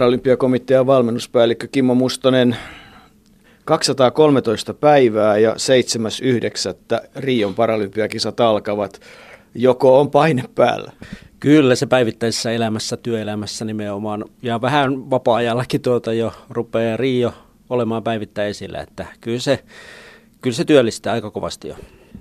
Paralympiakomitean valmennuspäällikkö Kimmo Mustonen, 213 päivää ja 7.9. Rion paralympiakisat alkavat. Joko on paine päällä? Kyllä se päivittäisessä elämässä, työelämässä nimenomaan ja vähän vapaa-ajallakin tuota jo rupeaa Rio olemaan päivittäin esillä, että kyllä se, kyllä se työllistää aika kovasti jo.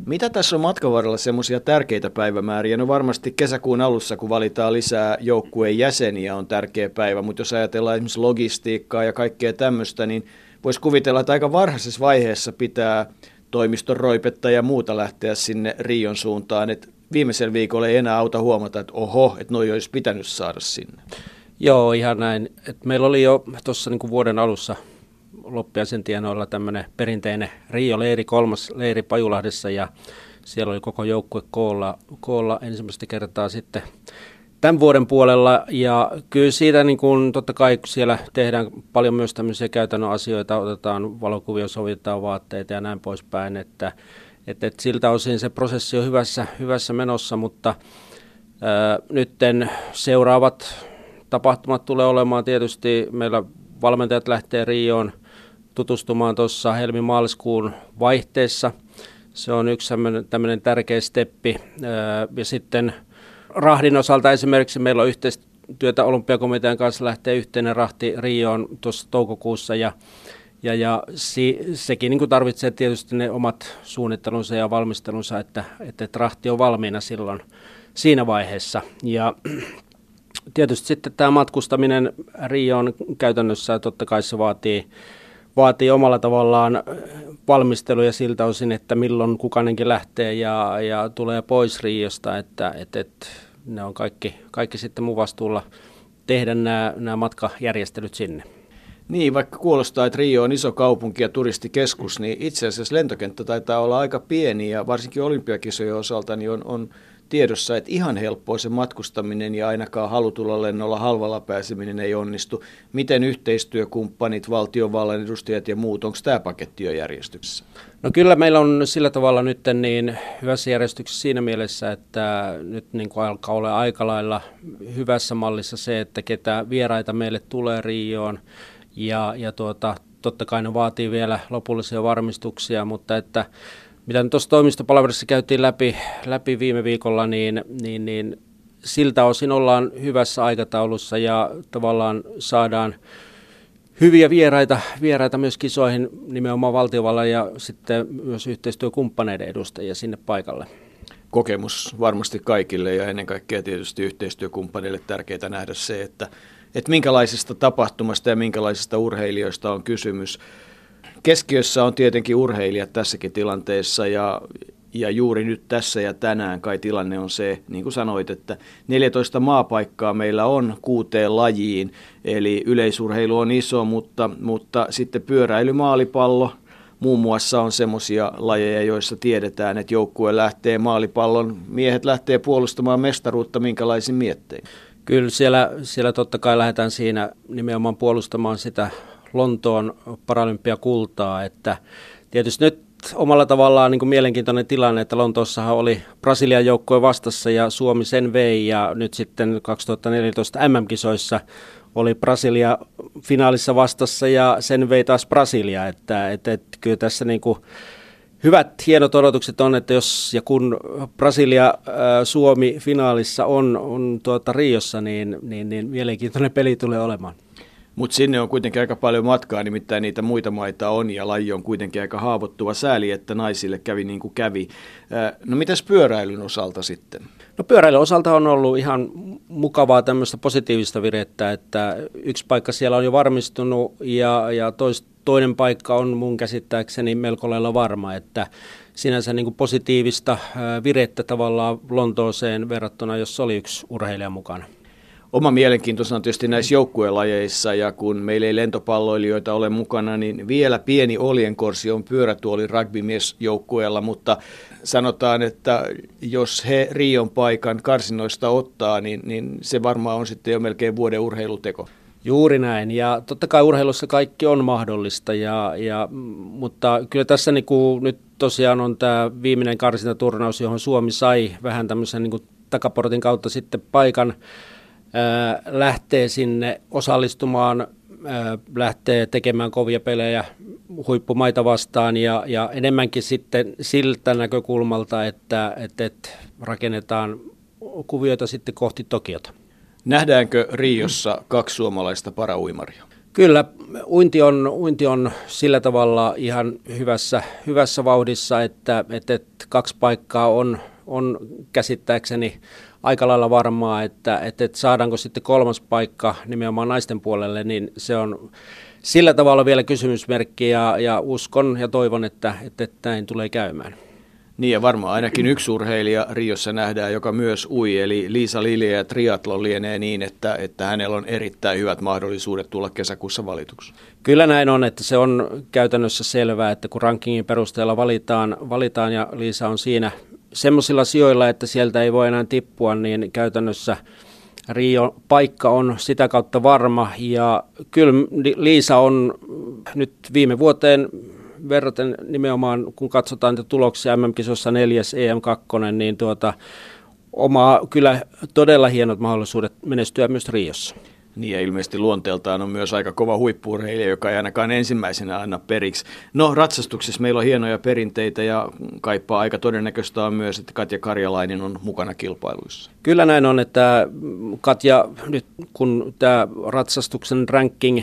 Mitä tässä on matkan varrella semmoisia tärkeitä päivämääriä? No varmasti kesäkuun alussa, kun valitaan lisää joukkueen jäseniä, on tärkeä päivä, mutta jos ajatellaan esimerkiksi logistiikkaa ja kaikkea tämmöistä, niin voisi kuvitella, että aika varhaisessa vaiheessa pitää toimiston roipetta ja muuta lähteä sinne Rion suuntaan, että viimeisellä viikolla ei enää auta huomata, että oho, että noi olisi pitänyt saada sinne. Joo, ihan näin. Et meillä oli jo tuossa niin vuoden alussa loppiaisen tienoilla tämmöinen perinteinen Rio-leiri, kolmas leiri Pajulahdessa ja siellä oli koko joukkue koolla, koolla ensimmäistä kertaa sitten tämän vuoden puolella. Ja kyllä siitä niin kuin, totta kai kun siellä tehdään paljon myös tämmöisiä käytännön asioita, otetaan valokuvia, sovitetaan vaatteita ja näin poispäin, että, että, että siltä osin se prosessi on hyvässä, hyvässä menossa, mutta ää, nytten seuraavat tapahtumat tulee olemaan tietysti, meillä valmentajat lähtee Rioon tutustumaan tuossa helmi-maaliskuun vaihteessa. Se on yksi tämmöinen tärkeä steppi. Ja sitten rahdin osalta esimerkiksi meillä on yhteistyötä olympiakomitean kanssa lähtee yhteinen rahti Rioon tuossa toukokuussa ja ja, ja si, sekin niin tarvitsee tietysti ne omat suunnittelunsa ja valmistelunsa, että, että, rahti on valmiina silloin siinä vaiheessa. Ja tietysti sitten tämä matkustaminen Rioon käytännössä totta kai se vaatii vaatii omalla tavallaan valmisteluja siltä osin, että milloin kukainenkin lähtee ja, ja tulee pois Riosta, että et, et, ne on kaikki, kaikki sitten mun vastuulla tehdä nämä, nämä matkajärjestelyt sinne. Niin, vaikka kuulostaa, että Rio on iso kaupunki ja turistikeskus, niin itse asiassa lentokenttä taitaa olla aika pieni ja varsinkin olympiakisojen osalta niin on, on tiedossa, että ihan helppoa se matkustaminen ja ainakaan halutulla lennolla halvalla pääseminen ei onnistu. Miten yhteistyökumppanit, valtiovallan edustajat ja muut, onko tämä paketti jo järjestyksessä? No kyllä meillä on sillä tavalla nyt niin hyvässä järjestyksessä siinä mielessä, että nyt niin kuin alkaa olla aika lailla hyvässä mallissa se, että ketä vieraita meille tulee Rioon ja, ja tuota, totta kai ne vaatii vielä lopullisia varmistuksia, mutta että mitä tuossa toimistopalvelussa käytiin läpi, läpi viime viikolla, niin, niin, niin siltä osin ollaan hyvässä aikataulussa ja tavallaan saadaan hyviä vieraita, vieraita myös kisoihin nimenomaan valtiovallan ja sitten myös yhteistyökumppaneiden edustajia sinne paikalle. Kokemus varmasti kaikille ja ennen kaikkea tietysti yhteistyökumppaneille tärkeää nähdä se, että, että minkälaisesta tapahtumasta ja minkälaisista urheilijoista on kysymys keskiössä on tietenkin urheilijat tässäkin tilanteessa ja, ja juuri nyt tässä ja tänään kai tilanne on se, niin kuin sanoit, että 14 maapaikkaa meillä on kuuteen lajiin, eli yleisurheilu on iso, mutta, mutta sitten pyöräily, maalipallo, muun muassa on semmoisia lajeja, joissa tiedetään, että joukkue lähtee maalipallon, miehet lähtee puolustamaan mestaruutta, minkälaisin miettein. Kyllä siellä, siellä totta kai lähdetään siinä nimenomaan puolustamaan sitä Lontoon paralympiakultaa, että tietysti nyt omalla tavallaan niin kuin mielenkiintoinen tilanne, että Lontoossahan oli Brasilian joukkue vastassa ja Suomi sen vei ja nyt sitten 2014 MM-kisoissa oli Brasilia finaalissa vastassa ja sen vei taas Brasilia, että, että, että kyllä tässä niin kuin hyvät hienot odotukset on, että jos ja kun Brasilia Suomi finaalissa on, on tuota Riossa, niin, niin, niin mielenkiintoinen peli tulee olemaan. Mutta sinne on kuitenkin aika paljon matkaa, nimittäin niitä muita maita on ja laji on kuitenkin aika haavoittuva sääli, että naisille kävi niin kuin kävi. No mitäs pyöräilyn osalta sitten? No pyöräilyn osalta on ollut ihan mukavaa tämmöistä positiivista virettä, että yksi paikka siellä on jo varmistunut ja, ja tois, toinen paikka on mun käsittääkseni melko lailla varma, että sinänsä niin kuin positiivista virettä tavallaan Lontooseen verrattuna, jos oli yksi urheilija mukana. Oma mielenkiintoista on tietysti näissä joukkuelajeissa ja kun meillä ei lentopalloilijoita ole mukana, niin vielä pieni oljenkorsi on pyörätuoli rugbymiesjoukkueella, mutta sanotaan, että jos he Rion paikan karsinoista ottaa, niin, niin se varmaan on sitten jo melkein vuoden urheiluteko. Juuri näin, ja totta kai urheilussa kaikki on mahdollista, ja, ja, mutta kyllä tässä niin kuin nyt tosiaan on tämä viimeinen karsintaturnaus, johon Suomi sai vähän tämmöisen niin kuin takaportin kautta sitten paikan lähtee sinne osallistumaan, lähtee tekemään kovia pelejä huippumaita vastaan ja, ja enemmänkin sitten siltä näkökulmalta, että, että, että rakennetaan kuvioita sitten kohti Tokiota. Nähdäänkö Riossa kaksi suomalaista parauimaria? Kyllä, uinti on, uinti on sillä tavalla ihan hyvässä, hyvässä vauhdissa, että, että, että kaksi paikkaa on, on käsittääkseni aika lailla varmaa, että, että, että saadaanko sitten kolmas paikka nimenomaan naisten puolelle, niin se on sillä tavalla vielä kysymysmerkki ja, ja uskon ja toivon, että, että, että näin tulee käymään. Niin ja varmaan ainakin yksi urheilija Riossa nähdään, joka myös ui, eli Liisa Lilja ja triatlon lienee niin, että, että hänellä on erittäin hyvät mahdollisuudet tulla kesäkuussa valituksi. Kyllä näin on, että se on käytännössä selvää, että kun rankingin perusteella valitaan, valitaan ja Liisa on siinä semmoisilla sijoilla, että sieltä ei voi enää tippua, niin käytännössä Rio paikka on sitä kautta varma ja kyllä Liisa on nyt viime vuoteen verraten nimenomaan, kun katsotaan niitä tuloksia MM-kisossa neljäs EM2, niin tuota, omaa kyllä todella hienot mahdollisuudet menestyä myös Riossa. Niin ja ilmeisesti luonteeltaan on myös aika kova huippuurheilija, joka ei ainakaan ensimmäisenä anna periksi. No ratsastuksessa meillä on hienoja perinteitä ja kaipaa aika todennäköistä on myös, että Katja Karjalainen on mukana kilpailuissa. Kyllä näin on, että Katja nyt kun tämä ratsastuksen ranking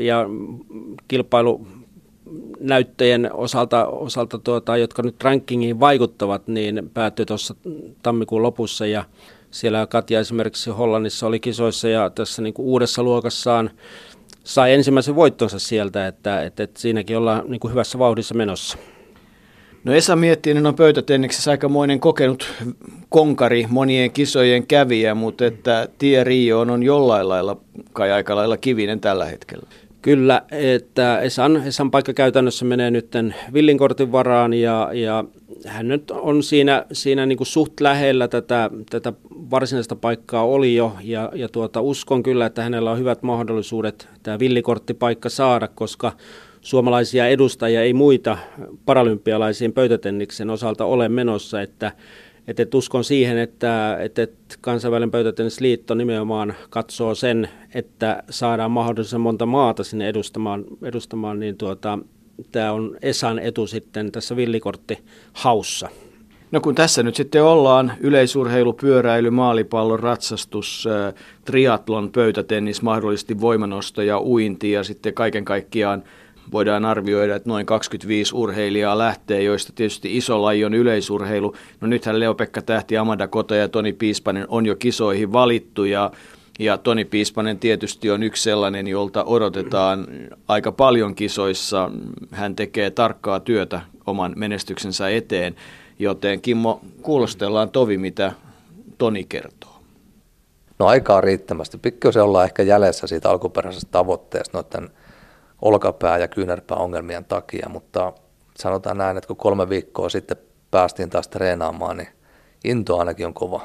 ja kilpailu näyttöjen osalta, osalta tuota, jotka nyt rankingiin vaikuttavat, niin päättyi tuossa tammikuun lopussa ja siellä Katja esimerkiksi Hollannissa oli kisoissa ja tässä niin kuin uudessa luokassaan sai ensimmäisen voittonsa sieltä, että, että, että siinäkin ollaan niin kuin hyvässä vauhdissa menossa. No Esa Miettinen on pöytätenniksessä aikamoinen kokenut konkari, monien kisojen kävijä, mutta että tie Rioon on jollain lailla, kai aika lailla kivinen tällä hetkellä. Kyllä, että Esan, Esan paikka käytännössä menee nyt villinkortin varaan ja, ja hän nyt on siinä, siinä niin kuin suht lähellä tätä, tätä varsinaista paikkaa oli jo. Ja, ja tuota, uskon kyllä, että hänellä on hyvät mahdollisuudet tämä villikorttipaikka saada, koska suomalaisia edustajia ei muita paralympialaisiin pöytätenniksen osalta ole menossa, että että et uskon siihen, että että et kansainvälinen pöytätennisliitto nimenomaan katsoo sen, että saadaan mahdollisimman monta maata sinne edustamaan, edustamaan niin tuota, tämä on Esan etu sitten tässä villikorttihaussa. No kun tässä nyt sitten ollaan, yleisurheilu, pyöräily, maalipallo, ratsastus, triatlon, pöytätennis, mahdollisesti voimanosto ja uinti ja sitten kaiken kaikkiaan voidaan arvioida, että noin 25 urheilijaa lähtee, joista tietysti iso laji on yleisurheilu. No nythän Leo-Pekka Tähti, Amanda Kota ja Toni Piispanen on jo kisoihin valittu ja ja Toni Piispanen tietysti on yksi sellainen, jolta odotetaan aika paljon kisoissa. Hän tekee tarkkaa työtä oman menestyksensä eteen, joten Kimmo, kuulostellaan tovi, mitä Toni kertoo. No aikaa riittämästi. Pikkusen ollaan ehkä jäljessä siitä alkuperäisestä tavoitteesta noiden olkapää- ja kyynärpääongelmien takia, mutta sanotaan näin, että kun kolme viikkoa sitten päästiin taas treenaamaan, niin into ainakin on kova.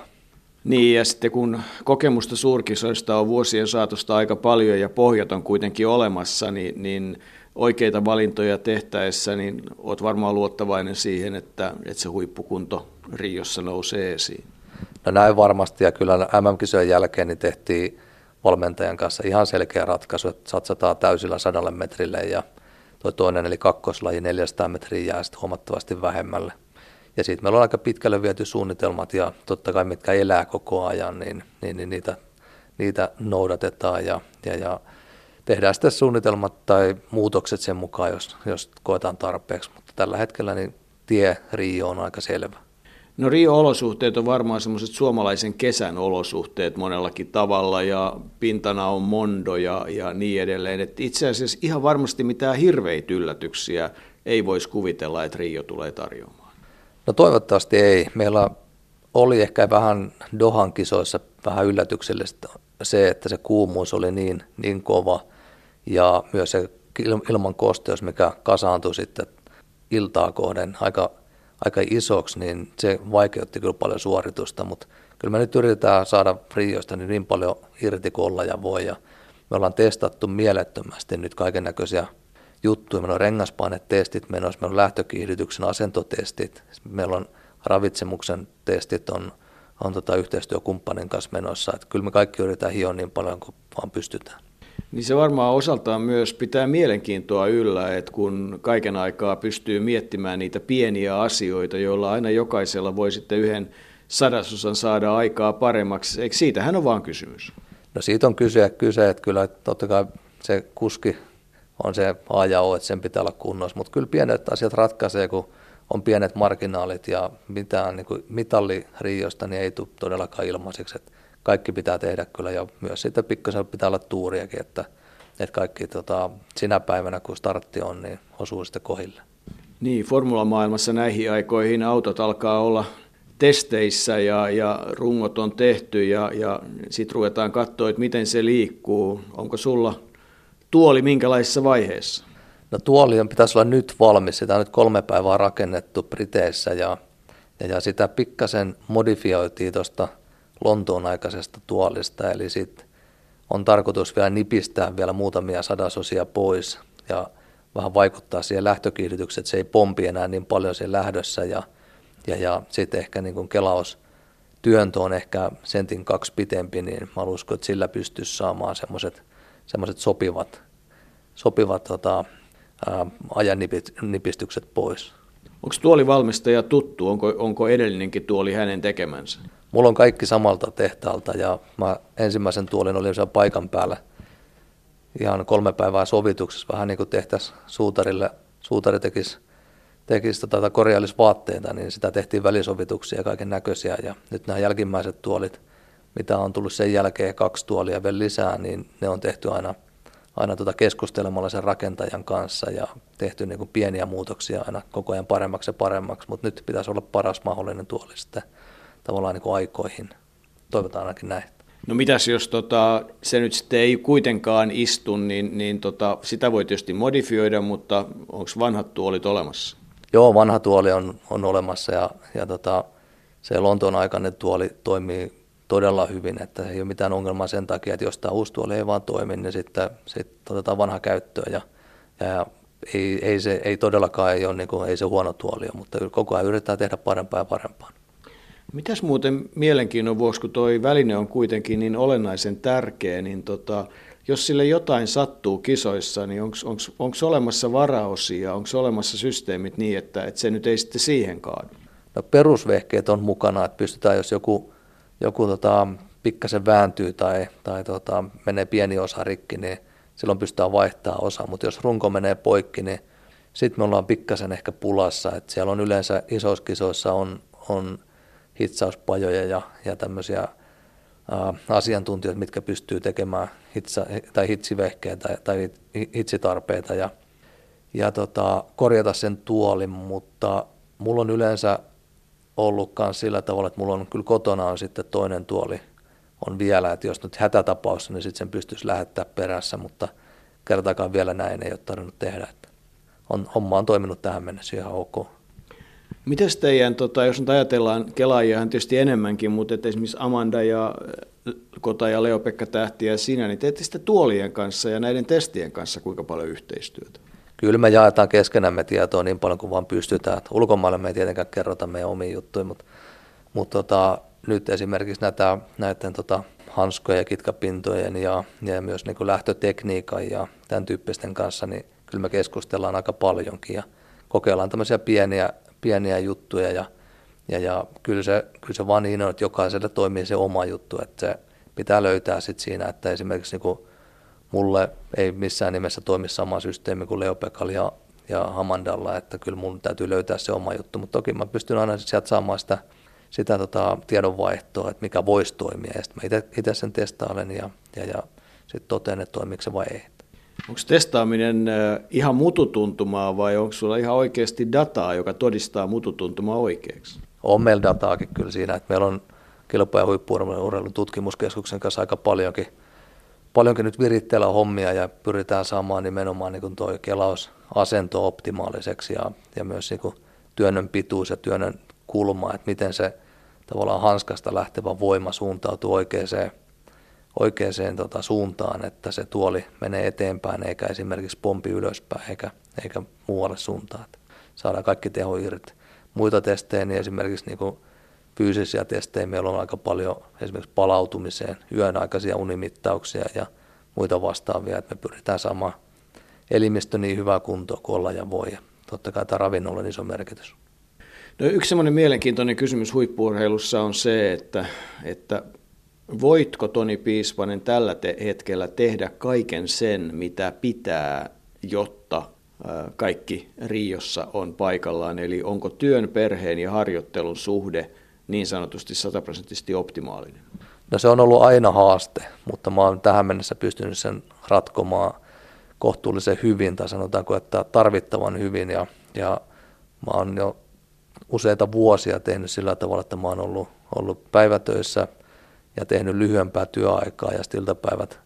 Niin, ja sitten kun kokemusta suurkisoista on vuosien saatosta aika paljon ja pohjat on kuitenkin olemassa, niin, niin oikeita valintoja tehtäessä, niin olet varmaan luottavainen siihen, että, että se huippukunto Riossa nousee esiin. No näin varmasti, ja kyllä MM-kisojen jälkeen niin tehtiin valmentajan kanssa ihan selkeä ratkaisu, että satsataan täysillä sadalle metrille ja tuo toinen eli kakkoslaji 400 metriä jää sitten huomattavasti vähemmälle. Ja sitten meillä on aika pitkälle viety suunnitelmat ja totta kai mitkä elää koko ajan, niin, niin, niin niitä, niitä noudatetaan ja, ja, ja tehdään sitten suunnitelmat tai muutokset sen mukaan, jos, jos koetaan tarpeeksi. Mutta tällä hetkellä niin tie Rio on aika selvä. No Rio-olosuhteet on varmaan semmoiset suomalaisen kesän olosuhteet monellakin tavalla ja pintana on mondo ja, ja niin edelleen. Et itse asiassa ihan varmasti mitään hirveitä yllätyksiä ei voisi kuvitella, että Rio tulee tarjoamaan. No toivottavasti ei. Meillä oli ehkä vähän Dohan kisoissa vähän yllätyksellistä se, että se kuumuus oli niin, niin kova ja myös se ilman kosteus, mikä kasaantui sitten iltaa kohden aika aika isoksi, niin se vaikeutti kyllä paljon suoritusta, mutta kyllä me nyt yritetään saada Rioista niin, niin paljon irti kuin olla ja voi, ja me ollaan testattu mielettömästi nyt kaiken näköisiä juttuja. Meillä on rengaspainetestit menossa, meillä on lähtökiihdytyksen asentotestit, meillä on ravitsemuksen testit on on tota yhteistyökumppanin kanssa menossa. Että kyllä me kaikki yritetään hioa niin paljon kuin vaan pystytään. Niin se varmaan osaltaan myös pitää mielenkiintoa yllä, että kun kaiken aikaa pystyy miettimään niitä pieniä asioita, joilla aina jokaisella voi sitten yhden sadasosan saada aikaa paremmaksi. Eikö siitähän on vaan kysymys? No siitä on kyse, kyse että kyllä totta kai se kuski on se A ja O, että sen pitää olla kunnossa, mutta kyllä pienet asiat ratkaisee, kun on pienet marginaalit ja mitään niin mitalliriiosta niin ei tule todellakaan ilmaiseksi. Että kaikki pitää tehdä kyllä ja myös sitten pikkasen pitää olla tuuriakin, että, että kaikki tota, sinä päivänä kun startti on, niin osuu sitten kohille. Niin, formulamaailmassa näihin aikoihin autot alkaa olla testeissä ja, ja rungot on tehty ja, ja sitten ruvetaan katsoa, että miten se liikkuu. Onko sulla tuoli minkälaisessa vaiheessa? No tuoli on, pitäisi olla nyt valmis. Sitä on nyt kolme päivää rakennettu Briteissä ja, ja, ja sitä pikkasen modifioitiin tuosta Lontoon aikaisesta tuolista. Eli sitten on tarkoitus vielä nipistää vielä muutamia sadasosia pois ja vähän vaikuttaa siihen lähtökiihdytykseen, että se ei pompi enää niin paljon siinä lähdössä ja, ja, ja sitten ehkä niin kuin kelaus työntö on ehkä sentin kaksi pitempi, niin mä uskon, että sillä pystyisi saamaan semmoiset sopivat, sopivat tota, ajan nipistykset pois. Onko tuolivalmistaja tuttu? Onko, onko edellinenkin tuoli hänen tekemänsä? Mulla on kaikki samalta tehtaalta ja mä ensimmäisen tuolin olin siellä paikan päällä ihan kolme päivää sovituksessa, vähän niin kuin tehtäisiin suutarille, suutari tekisi, tekisi tota, korjaallis vaatteita, niin sitä tehtiin välisovituksia ja kaiken näköisiä. Ja nyt nämä jälkimmäiset tuolit, mitä on tullut sen jälkeen kaksi tuolia vielä lisää, niin ne on tehty aina aina tuota keskustelemalla sen rakentajan kanssa ja tehty niin kuin pieniä muutoksia aina koko ajan paremmaksi ja paremmaksi, mutta nyt pitäisi olla paras mahdollinen tuoli sitten tavallaan niin kuin aikoihin. Toivotaan ainakin näin. No mitäs jos tota, se nyt sitten ei kuitenkaan istu, niin, niin tota, sitä voi tietysti modifioida, mutta onko vanhat tuolit olemassa? Joo, vanha tuoli on, on olemassa ja, ja tota, se Lontoon aikainen tuoli toimii todella hyvin, että ei ole mitään ongelmaa sen takia, että jos tämä uusi tuoli ei vaan toimi, niin sitten, sitten otetaan vanha käyttöön ja, ja ei, ei, se, ei todellakaan ei ole, niin kuin, ei se huono tuoli ole, mutta koko ajan yritetään tehdä parempaa ja parempaa. Mitäs muuten mielenkiinnon vuoksi, kun tuo väline on kuitenkin niin olennaisen tärkeä, niin tota, jos sille jotain sattuu kisoissa, niin onko olemassa varaosia, onko olemassa systeemit niin, että, että se nyt ei sitten siihen kaadu? No perusvehkeet on mukana, että pystytään, jos joku joku tota, pikkasen vääntyy tai, tai tota, menee pieni osa rikki, niin silloin pystytään vaihtamaan osa. Mutta jos runko menee poikki, niin sitten me ollaan pikkasen ehkä pulassa. Et siellä on yleensä isoissa kisoissa on, on hitsauspajoja ja, ja tämmöisiä ä, asiantuntijoita, mitkä pystyy tekemään hitsa, tai hitsivehkeitä tai, tai hitsitarpeita ja, ja tota, korjata sen tuolin, mutta mulla on yleensä ollutkaan sillä tavalla, että mulla on kyllä kotona on sitten toinen tuoli on vielä, että jos nyt hätätapaus, niin sitten sen pystyisi lähettää perässä, mutta kertaakaan vielä näin ei ole tarvinnut tehdä. Että on, homma on toiminut tähän mennessä ihan ok. Miten teidän, tota, jos nyt ajatellaan kelaajiahan tietysti enemmänkin, mutta että esimerkiksi Amanda ja Kota ja Leo-Pekka Tähti ja sinä, niin teette sitten tuolien kanssa ja näiden testien kanssa kuinka paljon yhteistyötä? kyllä me jaetaan keskenämme tietoa niin paljon kuin vaan pystytään. Ulkomaille me ei tietenkään kerrota meidän omiin juttuja, mutta, mutta tota, nyt esimerkiksi näitä, näiden tota, hanskojen ja kitkapintojen ja, ja myös niin kuin lähtötekniikan ja tämän tyyppisten kanssa, niin kyllä me keskustellaan aika paljonkin ja kokeillaan tämmöisiä pieniä, pieniä juttuja ja, ja, ja kyllä, se, kyllä se vaan niin on, että jokaiselle toimii se oma juttu, että se pitää löytää sitten siinä, että esimerkiksi niin kuin mulle ei missään nimessä toimi sama systeemi kuin Leopekalla ja, ja Hamandalla, että kyllä mun täytyy löytää se oma juttu, mutta toki mä pystyn aina sieltä saamaan sitä, sitä tota, tiedonvaihtoa, että mikä voisi toimia, ja sitten mä itse sen testailen ja, ja, ja sitten totean, että toimiiko se vai ei. Onko testaaminen ihan mututuntumaa vai onko sulla ihan oikeasti dataa, joka todistaa mututuntumaa oikeaksi? On meillä dataakin kyllä siinä, että meillä on kilpa- ja huippu tutkimuskeskuksen kanssa aika paljonkin – paljonkin nyt viritteellä hommia ja pyritään saamaan nimenomaan niin tuo kelausasento optimaaliseksi ja, ja myös niin työnnön pituus ja työnnön kulma, että miten se tavallaan hanskasta lähtevä voima suuntautuu oikeaan, oikeaan tota, suuntaan, että se tuoli menee eteenpäin eikä esimerkiksi pompi ylöspäin eikä, eikä muualle suuntaan. Että saadaan kaikki teho irti. Muita testejä, niin esimerkiksi niin fyysisiä testejä. Meillä on aika paljon esimerkiksi palautumiseen, yön aikaisia unimittauksia ja muita vastaavia, että me pyritään saamaan elimistö niin hyvää kuntoa kuin olla ja voi. Ja totta kai tämä ravinnolla on iso merkitys. No yksi mielenkiintoinen kysymys huippuurheilussa on se, että, että voitko Toni Piispanen tällä te- hetkellä tehdä kaiken sen, mitä pitää, jotta kaikki Riossa on paikallaan, eli onko työn, perheen ja harjoittelun suhde niin sanotusti sataprosenttisesti optimaalinen? No se on ollut aina haaste, mutta mä oon tähän mennessä pystynyt sen ratkomaan kohtuullisen hyvin, tai sanotaanko, että tarvittavan hyvin, ja, ja mä oon jo useita vuosia tehnyt sillä tavalla, että mä oon ollut, ollut päivätöissä ja tehnyt lyhyempää työaikaa ja sitten iltapäivät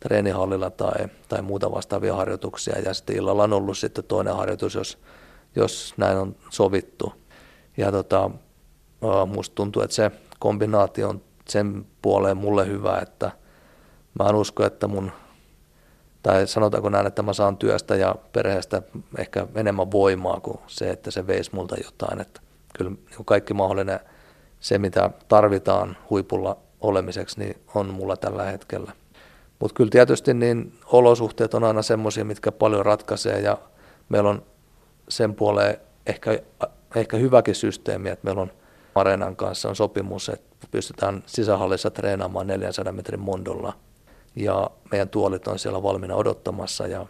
treenihallilla tai, tai muuta vastaavia harjoituksia ja sitten illalla on ollut sitten toinen harjoitus, jos, jos näin on sovittu. Ja tota, musta tuntuu, että se kombinaatio on sen puoleen mulle hyvä, että mä en usko, että mun, tai sanotaanko näin, että mä saan työstä ja perheestä ehkä enemmän voimaa kuin se, että se veisi multa jotain. Että kyllä niin kaikki mahdollinen se, mitä tarvitaan huipulla olemiseksi, niin on mulla tällä hetkellä. Mutta kyllä tietysti niin olosuhteet on aina semmoisia, mitkä paljon ratkaisee ja meillä on sen puoleen ehkä, ehkä hyväkin systeemi, että meillä on Areenan kanssa on sopimus, että pystytään sisähallissa treenaamaan 400 metrin mondolla ja meidän tuolit on siellä valmiina odottamassa ja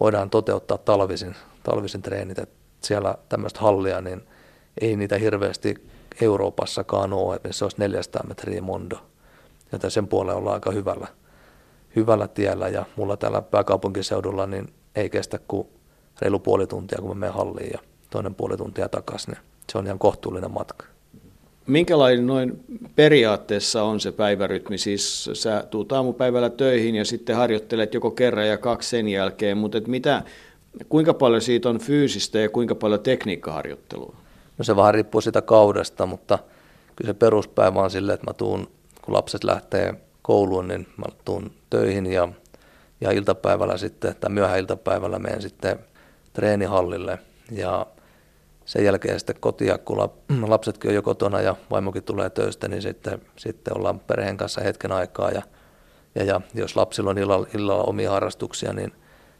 voidaan toteuttaa talvisin, talvisin treenit. että siellä tämmöistä hallia, niin ei niitä hirveästi Euroopassakaan ole, että se olisi 400 metriä mondo. Joten sen puolella ollaan aika hyvällä, hyvällä tiellä ja mulla täällä pääkaupunkiseudulla niin ei kestä kuin reilu puoli tuntia, kun mä menen halliin ja toinen puoli tuntia takaisin. Niin se on ihan kohtuullinen matka. Minkälainen noin periaatteessa on se päivärytmi? Siis sä tuut aamupäivällä töihin ja sitten harjoittelet joko kerran ja kaksi sen jälkeen, mutta et mitä, kuinka paljon siitä on fyysistä ja kuinka paljon tekniikkaharjoittelua? No se vähän riippuu siitä kaudesta, mutta kyllä se peruspäivä on silleen, että mä tuun, lapset lähtee kouluun, niin mä tuun töihin ja, ja iltapäivällä sitten, tai myöhään iltapäivällä menen sitten treenihallille. Ja sen jälkeen sitten kotia, kun lapsetkin on jo kotona ja vaimokin tulee töistä, niin sitten, sitten ollaan perheen kanssa hetken aikaa. Ja, ja, ja jos lapsilla on illalla, illalla omia harrastuksia, niin,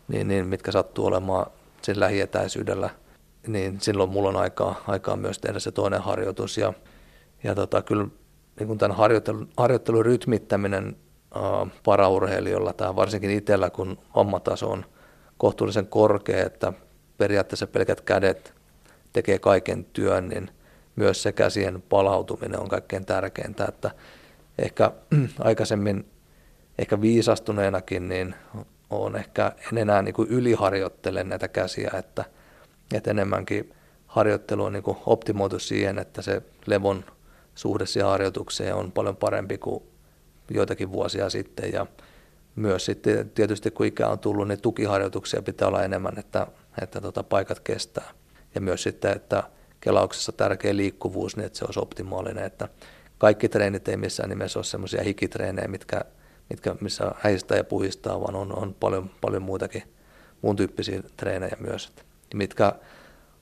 niin, niin mitkä sattuu olemaan sen lähietäisyydellä, niin silloin mulla on aikaa, aikaa myös tehdä se toinen harjoitus. Ja, ja tota, kyllä niin kuin tämän harjoittelun, harjoittelun rytmittäminen äh, paraurheilijoilla tai varsinkin itsellä, kun ommataso on kohtuullisen korkea, että periaatteessa pelkät kädet tekee kaiken työn, niin myös se käsien palautuminen on kaikkein tärkeintä, että ehkä aikaisemmin ehkä viisastuneenakin, niin on ehkä en enää niin kuin näitä käsiä, että, että enemmänkin harjoittelu on niin optimoitu siihen, että se levon suhde siihen harjoitukseen on paljon parempi kuin joitakin vuosia sitten. Ja myös sitten tietysti kun ikä on tullut, niin tukiharjoituksia pitää olla enemmän, että, että tota paikat kestää. Ja myös sitten, että kelauksessa tärkeä liikkuvuus, niin että se olisi optimaalinen, että kaikki treenit ei missään nimessä ole semmoisia hikitreenejä, mitkä, mitkä, missä häistää ja puhistaa, vaan on, on paljon, paljon muitakin muun tyyppisiä treenejä myös, mitkä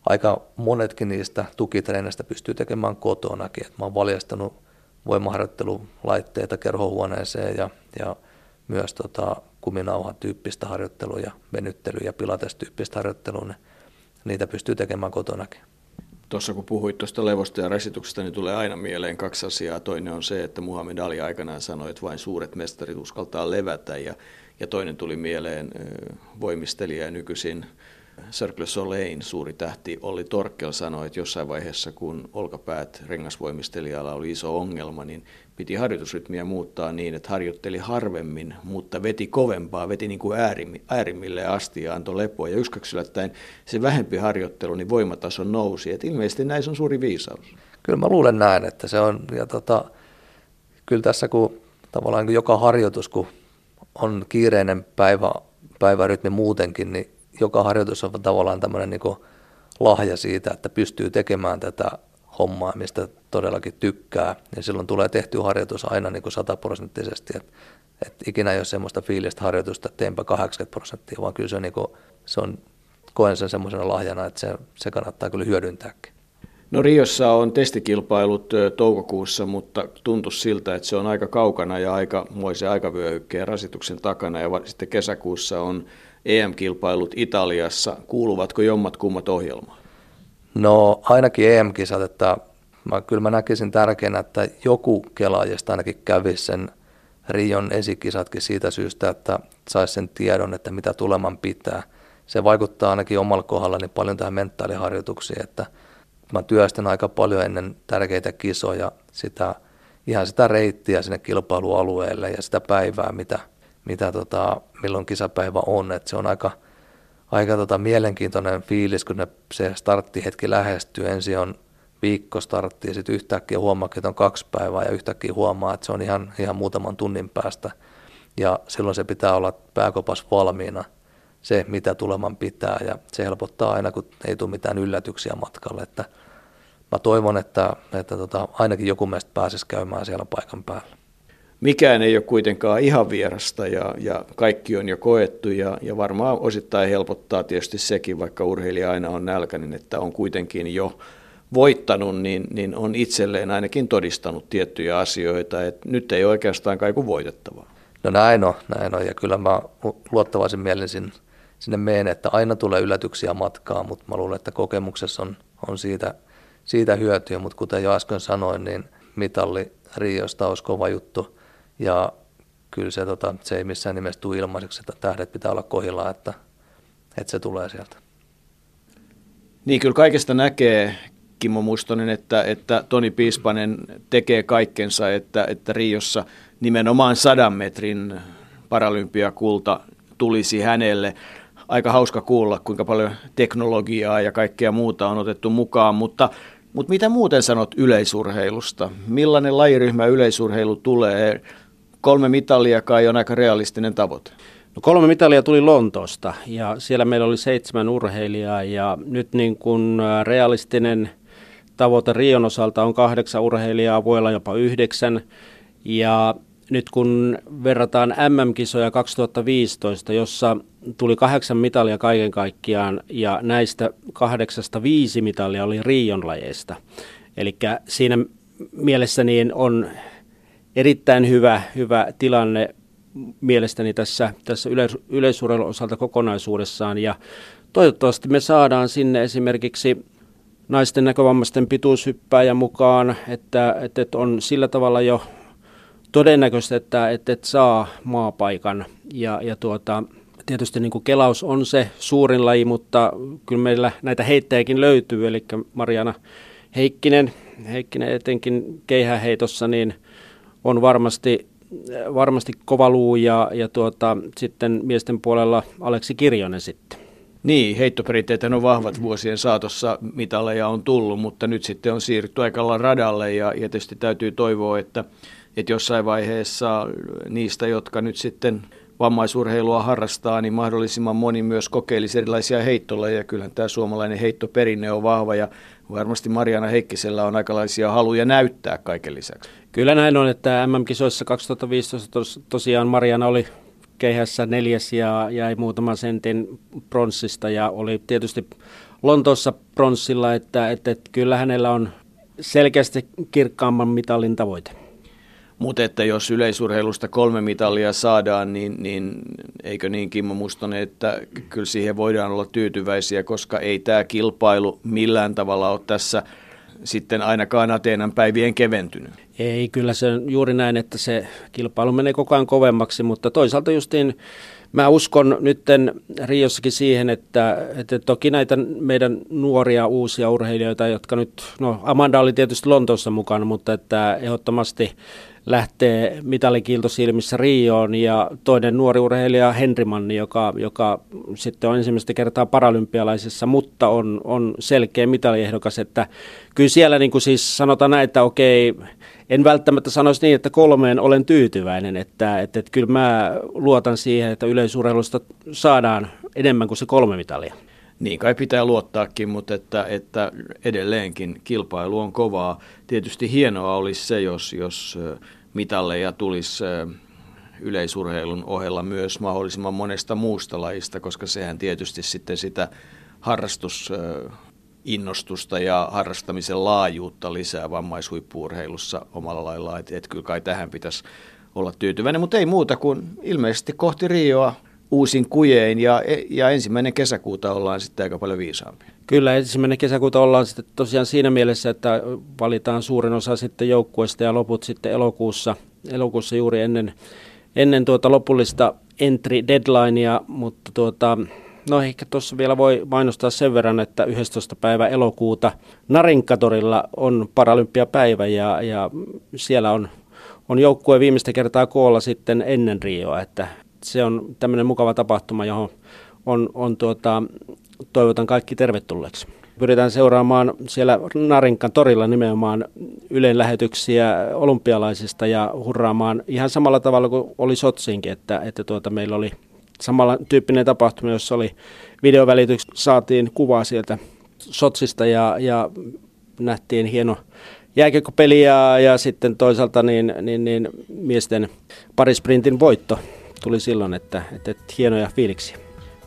aika monetkin niistä tukitreeneistä pystyy tekemään kotonakin. Et mä oon valjastanut voimaharjoittelulaitteita kerhohuoneeseen ja, ja myös tota, kuminauhan tyyppistä harjoittelua ja venyttely- ja pilates-tyyppistä harjoittelua, niin niitä pystyy tekemään kotonakin. Tuossa kun puhuit tuosta levosta ja rasituksesta, niin tulee aina mieleen kaksi asiaa. Toinen on se, että Muhammed Ali aikanaan sanoi, että vain suuret mestarit uskaltaa levätä ja, ja toinen tuli mieleen voimistelija ja nykyisin Circle Solein suuri tähti Olli Torkkel sanoi, että jossain vaiheessa, kun olkapäät rengasvoimistelijalla oli iso ongelma, niin piti harjoitusrytmiä muuttaa niin, että harjoitteli harvemmin, mutta veti kovempaa, veti niin kuin äärimmille asti ja antoi lepoa. Ja ykskaksylättäen se vähempi harjoittelu, niin voimataso nousi. Et ilmeisesti näissä on suuri viisaus. Kyllä mä luulen näin, että se on, ja tota, kyllä tässä kun tavallaan kun joka harjoitus, kun on kiireinen päivä, päivärytmi muutenkin, niin joka harjoitus on tavallaan tämmöinen niin lahja siitä, että pystyy tekemään tätä hommaa, mistä todellakin tykkää. Ja silloin tulee tehty harjoitus aina niin kuin sataprosenttisesti. Että et ikinä ei ole semmoista fiilistä harjoitusta, että teenpä 80 prosenttia, vaan kyllä se on, niin kuin, se on koen sen semmoisena lahjana, että se, se kannattaa kyllä hyödyntääkin. No Riossa on testikilpailut toukokuussa, mutta tuntuu siltä, että se on aika kaukana ja aika moisen aikavyöhykkeen rasituksen takana. Ja sitten kesäkuussa on EM-kilpailut Italiassa. Kuuluvatko jommat kummat ohjelmaan? No ainakin EM-kisat, että mä, kyllä mä näkisin tärkeänä, että joku kelaajista ainakin kävisi sen Rion esikisatkin siitä syystä, että saisi sen tiedon, että mitä tuleman pitää. Se vaikuttaa ainakin omalla kohdallani paljon tähän mentaaliharjoituksiin, että mä työstän aika paljon ennen tärkeitä kisoja sitä, ihan sitä reittiä sinne kilpailualueelle ja sitä päivää, mitä, mitä tota, milloin kisapäivä on. Et se on aika, aika tota, mielenkiintoinen fiilis, kun ne, se starttihetki lähestyy. Ensin on viikko startti ja sitten yhtäkkiä huomaa, että on kaksi päivää ja yhtäkkiä huomaa, että se on ihan, ihan muutaman tunnin päästä. Ja silloin se pitää olla pääkopas valmiina se, mitä tuleman pitää ja se helpottaa aina, kun ei tule mitään yllätyksiä matkalle. Että mä toivon, että, että tota, ainakin joku meistä pääsisi käymään siellä paikan päällä. Mikään ei ole kuitenkaan ihan vierasta ja, ja kaikki on jo koettu ja, ja varmaan osittain helpottaa tietysti sekin, vaikka urheilija aina on nälkäinen, että on kuitenkin jo voittanut, niin, niin on itselleen ainakin todistanut tiettyjä asioita, että nyt ei oikeastaan kaiku voitettavaa. No näin on, näin on, ja kyllä mä luottavaisin mielin sinne, sinne meen, että aina tulee yllätyksiä matkaan, mutta mä luulen, että kokemuksessa on, on siitä, siitä hyötyä, mutta kuten jo äsken sanoin, niin mitalli Riosta olisi kova juttu, ja kyllä se, tota, se ei missään nimessä tule ilmaiseksi, että tähdet pitää olla kohilla, että, että se tulee sieltä. Niin, kyllä kaikesta näkee Kimmo Mustonen, että, että Toni Piispanen tekee kaikkensa, että, että Riossa nimenomaan sadan metrin paralympiakulta tulisi hänelle. Aika hauska kuulla, kuinka paljon teknologiaa ja kaikkea muuta on otettu mukaan, mutta, mutta mitä muuten sanot yleisurheilusta? Millainen lajiryhmä yleisurheilu tulee? Kolme mitalia kai on aika realistinen tavoite. No kolme mitalia tuli Lontoosta ja siellä meillä oli seitsemän urheilijaa ja nyt niin kuin realistinen tavoite Rion osalta on kahdeksan urheilijaa, voi olla jopa yhdeksän. Ja nyt kun verrataan MM-kisoja 2015, jossa tuli kahdeksan mitalia kaiken kaikkiaan ja näistä kahdeksasta viisi mitalia oli Rion lajeista. Eli siinä mielessä niin on erittäin hyvä, hyvä tilanne mielestäni tässä, tässä yleis- yleisurheilun osalta kokonaisuudessaan ja toivottavasti me saadaan sinne esimerkiksi naisten näkövammaisten pituushyppääjä mukaan, että, että on sillä tavalla jo todennäköistä, että, että, että saa maapaikan. Ja, ja tuota, tietysti niin kuin kelaus on se suurin laji, mutta kyllä meillä näitä heittäjäkin löytyy, eli Mariana Heikkinen, Heikkinen etenkin keihäheitossa, niin on varmasti, varmasti kova luu ja, ja tuota, sitten miesten puolella Aleksi Kirjonen sitten. Niin, heittoperinteet on vahvat vuosien saatossa, mitaleja on tullut, mutta nyt sitten on siirrytty aikalla radalle ja, ja tietysti täytyy toivoa, että, että jossain vaiheessa niistä, jotka nyt sitten vammaisurheilua harrastaa, niin mahdollisimman moni myös kokeilisi erilaisia heittolajeja. Kyllähän tämä suomalainen heittoperinne on vahva ja varmasti Mariana Heikkisellä on aikalaisia haluja näyttää kaiken lisäksi. Kyllä näin on, että MM-kisoissa 2015 tos, tosiaan Mariana oli keihässä neljäs ja jäi muutaman sentin pronssista ja oli tietysti Lontoossa pronssilla, että, että, että kyllä hänellä on selkeästi kirkkaamman mitalin tavoite. Mutta että jos yleisurheilusta kolme mitalia saadaan, niin, niin eikö niin Kimmo Mustonen, että kyllä siihen voidaan olla tyytyväisiä, koska ei tämä kilpailu millään tavalla ole tässä sitten ainakaan Ateenan päivien keventynyt. Ei, kyllä se on juuri näin, että se kilpailu menee koko ajan kovemmaksi, mutta toisaalta justiin mä uskon nytten Riossakin siihen, että, että toki näitä meidän nuoria uusia urheilijoita, jotka nyt, no Amanda oli tietysti Lontoossa mukana, mutta että ehdottomasti lähtee mitalikiilto silmissä Rioon ja toinen nuori urheilija Henrimanni, joka, joka sitten on ensimmäistä kertaa paralympialaisessa, mutta on, on selkeä mitaliehdokas, että kyllä siellä niin kuin siis sanotaan näin, että okei, en välttämättä sanoisi niin, että kolmeen olen tyytyväinen, että, että, että kyllä mä luotan siihen, että yleisurheilusta saadaan enemmän kuin se kolme mitalia. Niin kai pitää luottaakin, mutta että, että edelleenkin kilpailu on kovaa. Tietysti hienoa olisi se, jos, jos mitalleja tulisi yleisurheilun ohella myös mahdollisimman monesta muusta lajista, koska sehän tietysti sitten sitä harrastus innostusta ja harrastamisen laajuutta lisää vammaishuippuurheilussa omalla laillaan. Että et kyllä kai tähän pitäisi olla tyytyväinen, mutta ei muuta kuin ilmeisesti kohti Rioa uusin kujein ja, ja ensimmäinen kesäkuuta ollaan sitten aika paljon viisaampia. Kyllä, ensimmäinen kesäkuuta ollaan sitten tosiaan siinä mielessä, että valitaan suurin osa sitten joukkueista ja loput sitten elokuussa, elokuussa juuri ennen, ennen tuota lopullista entry deadlinea, mutta tuota, no ehkä tuossa vielä voi mainostaa sen verran, että 11. päivä elokuuta Narinkatorilla on paralympiapäivä ja, ja siellä on, on joukkue viimeistä kertaa koolla sitten ennen Rioa, että se on tämmöinen mukava tapahtuma, johon on, on tuota, toivotan kaikki tervetulleeksi. Pyritään seuraamaan siellä Narinkan torilla nimenomaan Ylen lähetyksiä olympialaisista ja hurraamaan ihan samalla tavalla kuin oli Sotsiinkin, että, että tuota, meillä oli samalla tyyppinen tapahtuma, jossa oli videovälityks, saatiin kuvaa sieltä Sotsista ja, ja nähtiin hieno jääkiekkopeli ja, ja sitten toisaalta niin, niin, niin miesten parisprintin voitto tuli silloin, että, että, että hienoja fiiliksiä.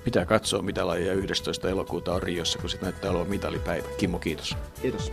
Pitää katsoa, mitä lajia 11. elokuuta on Riossa, kun sitten näyttää olevan mitalipäivä. Kimmo, kiitos. Kiitos.